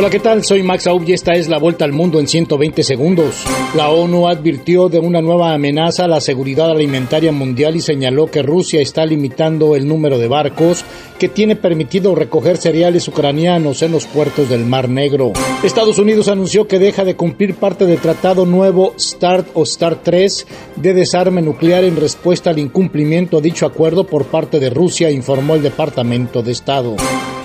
Hola, ¿qué tal? Soy Max Aub y esta es la vuelta al mundo en 120 segundos. La ONU advirtió de una nueva amenaza a la seguridad alimentaria mundial y señaló que Rusia está limitando el número de barcos que tiene permitido recoger cereales ucranianos en los puertos del Mar Negro. Estados Unidos anunció que deja de cumplir parte del tratado nuevo START o START 3 de desarme nuclear en respuesta al incumplimiento a dicho acuerdo por parte de Rusia, informó el Departamento de Estado.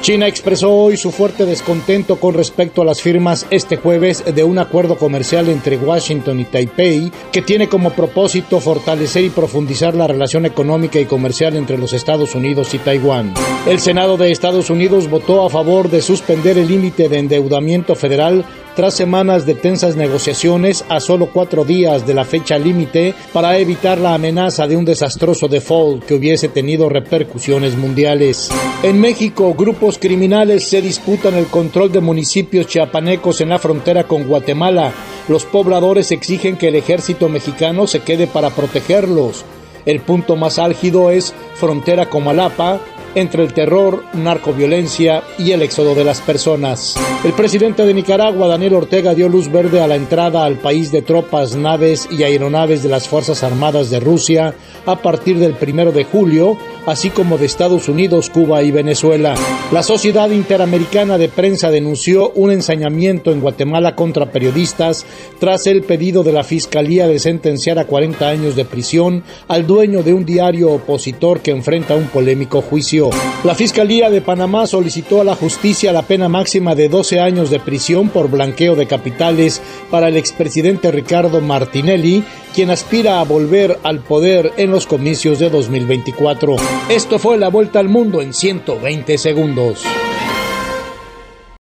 China expresó hoy su fuerte descontento con respecto a las firmas este jueves de un acuerdo comercial entre Washington y Taipei que tiene como propósito fortalecer y profundizar la relación económica y comercial entre los Estados Unidos y Taiwán. El Senado de Estados Unidos votó a favor de suspender el límite de endeudamiento federal tras semanas de tensas negociaciones a solo cuatro días de la fecha límite para evitar la amenaza de un desastroso default que hubiese tenido repercusiones mundiales. En México, grupos criminales se disputan el control de municipios chiapanecos en la frontera con Guatemala. Los pobladores exigen que el ejército mexicano se quede para protegerlos. El punto más álgido es frontera con Malapa, entre el terror, narcoviolencia y el éxodo de las personas. El presidente de Nicaragua, Daniel Ortega, dio luz verde a la entrada al país de tropas, naves y aeronaves de las Fuerzas Armadas de Rusia a partir del primero de julio, así como de Estados Unidos, Cuba y Venezuela. La Sociedad Interamericana de Prensa denunció un ensañamiento en Guatemala contra periodistas tras el pedido de la Fiscalía de sentenciar a 40 años de prisión al dueño de un diario opositor que enfrenta un polémico juicio. La Fiscalía de Panamá solicitó a la justicia la pena máxima de 12 años de prisión por blanqueo de capitales para el expresidente Ricardo Martinelli, quien aspira a volver al poder en los comicios de 2024. Esto fue la vuelta al mundo en 120 segundos.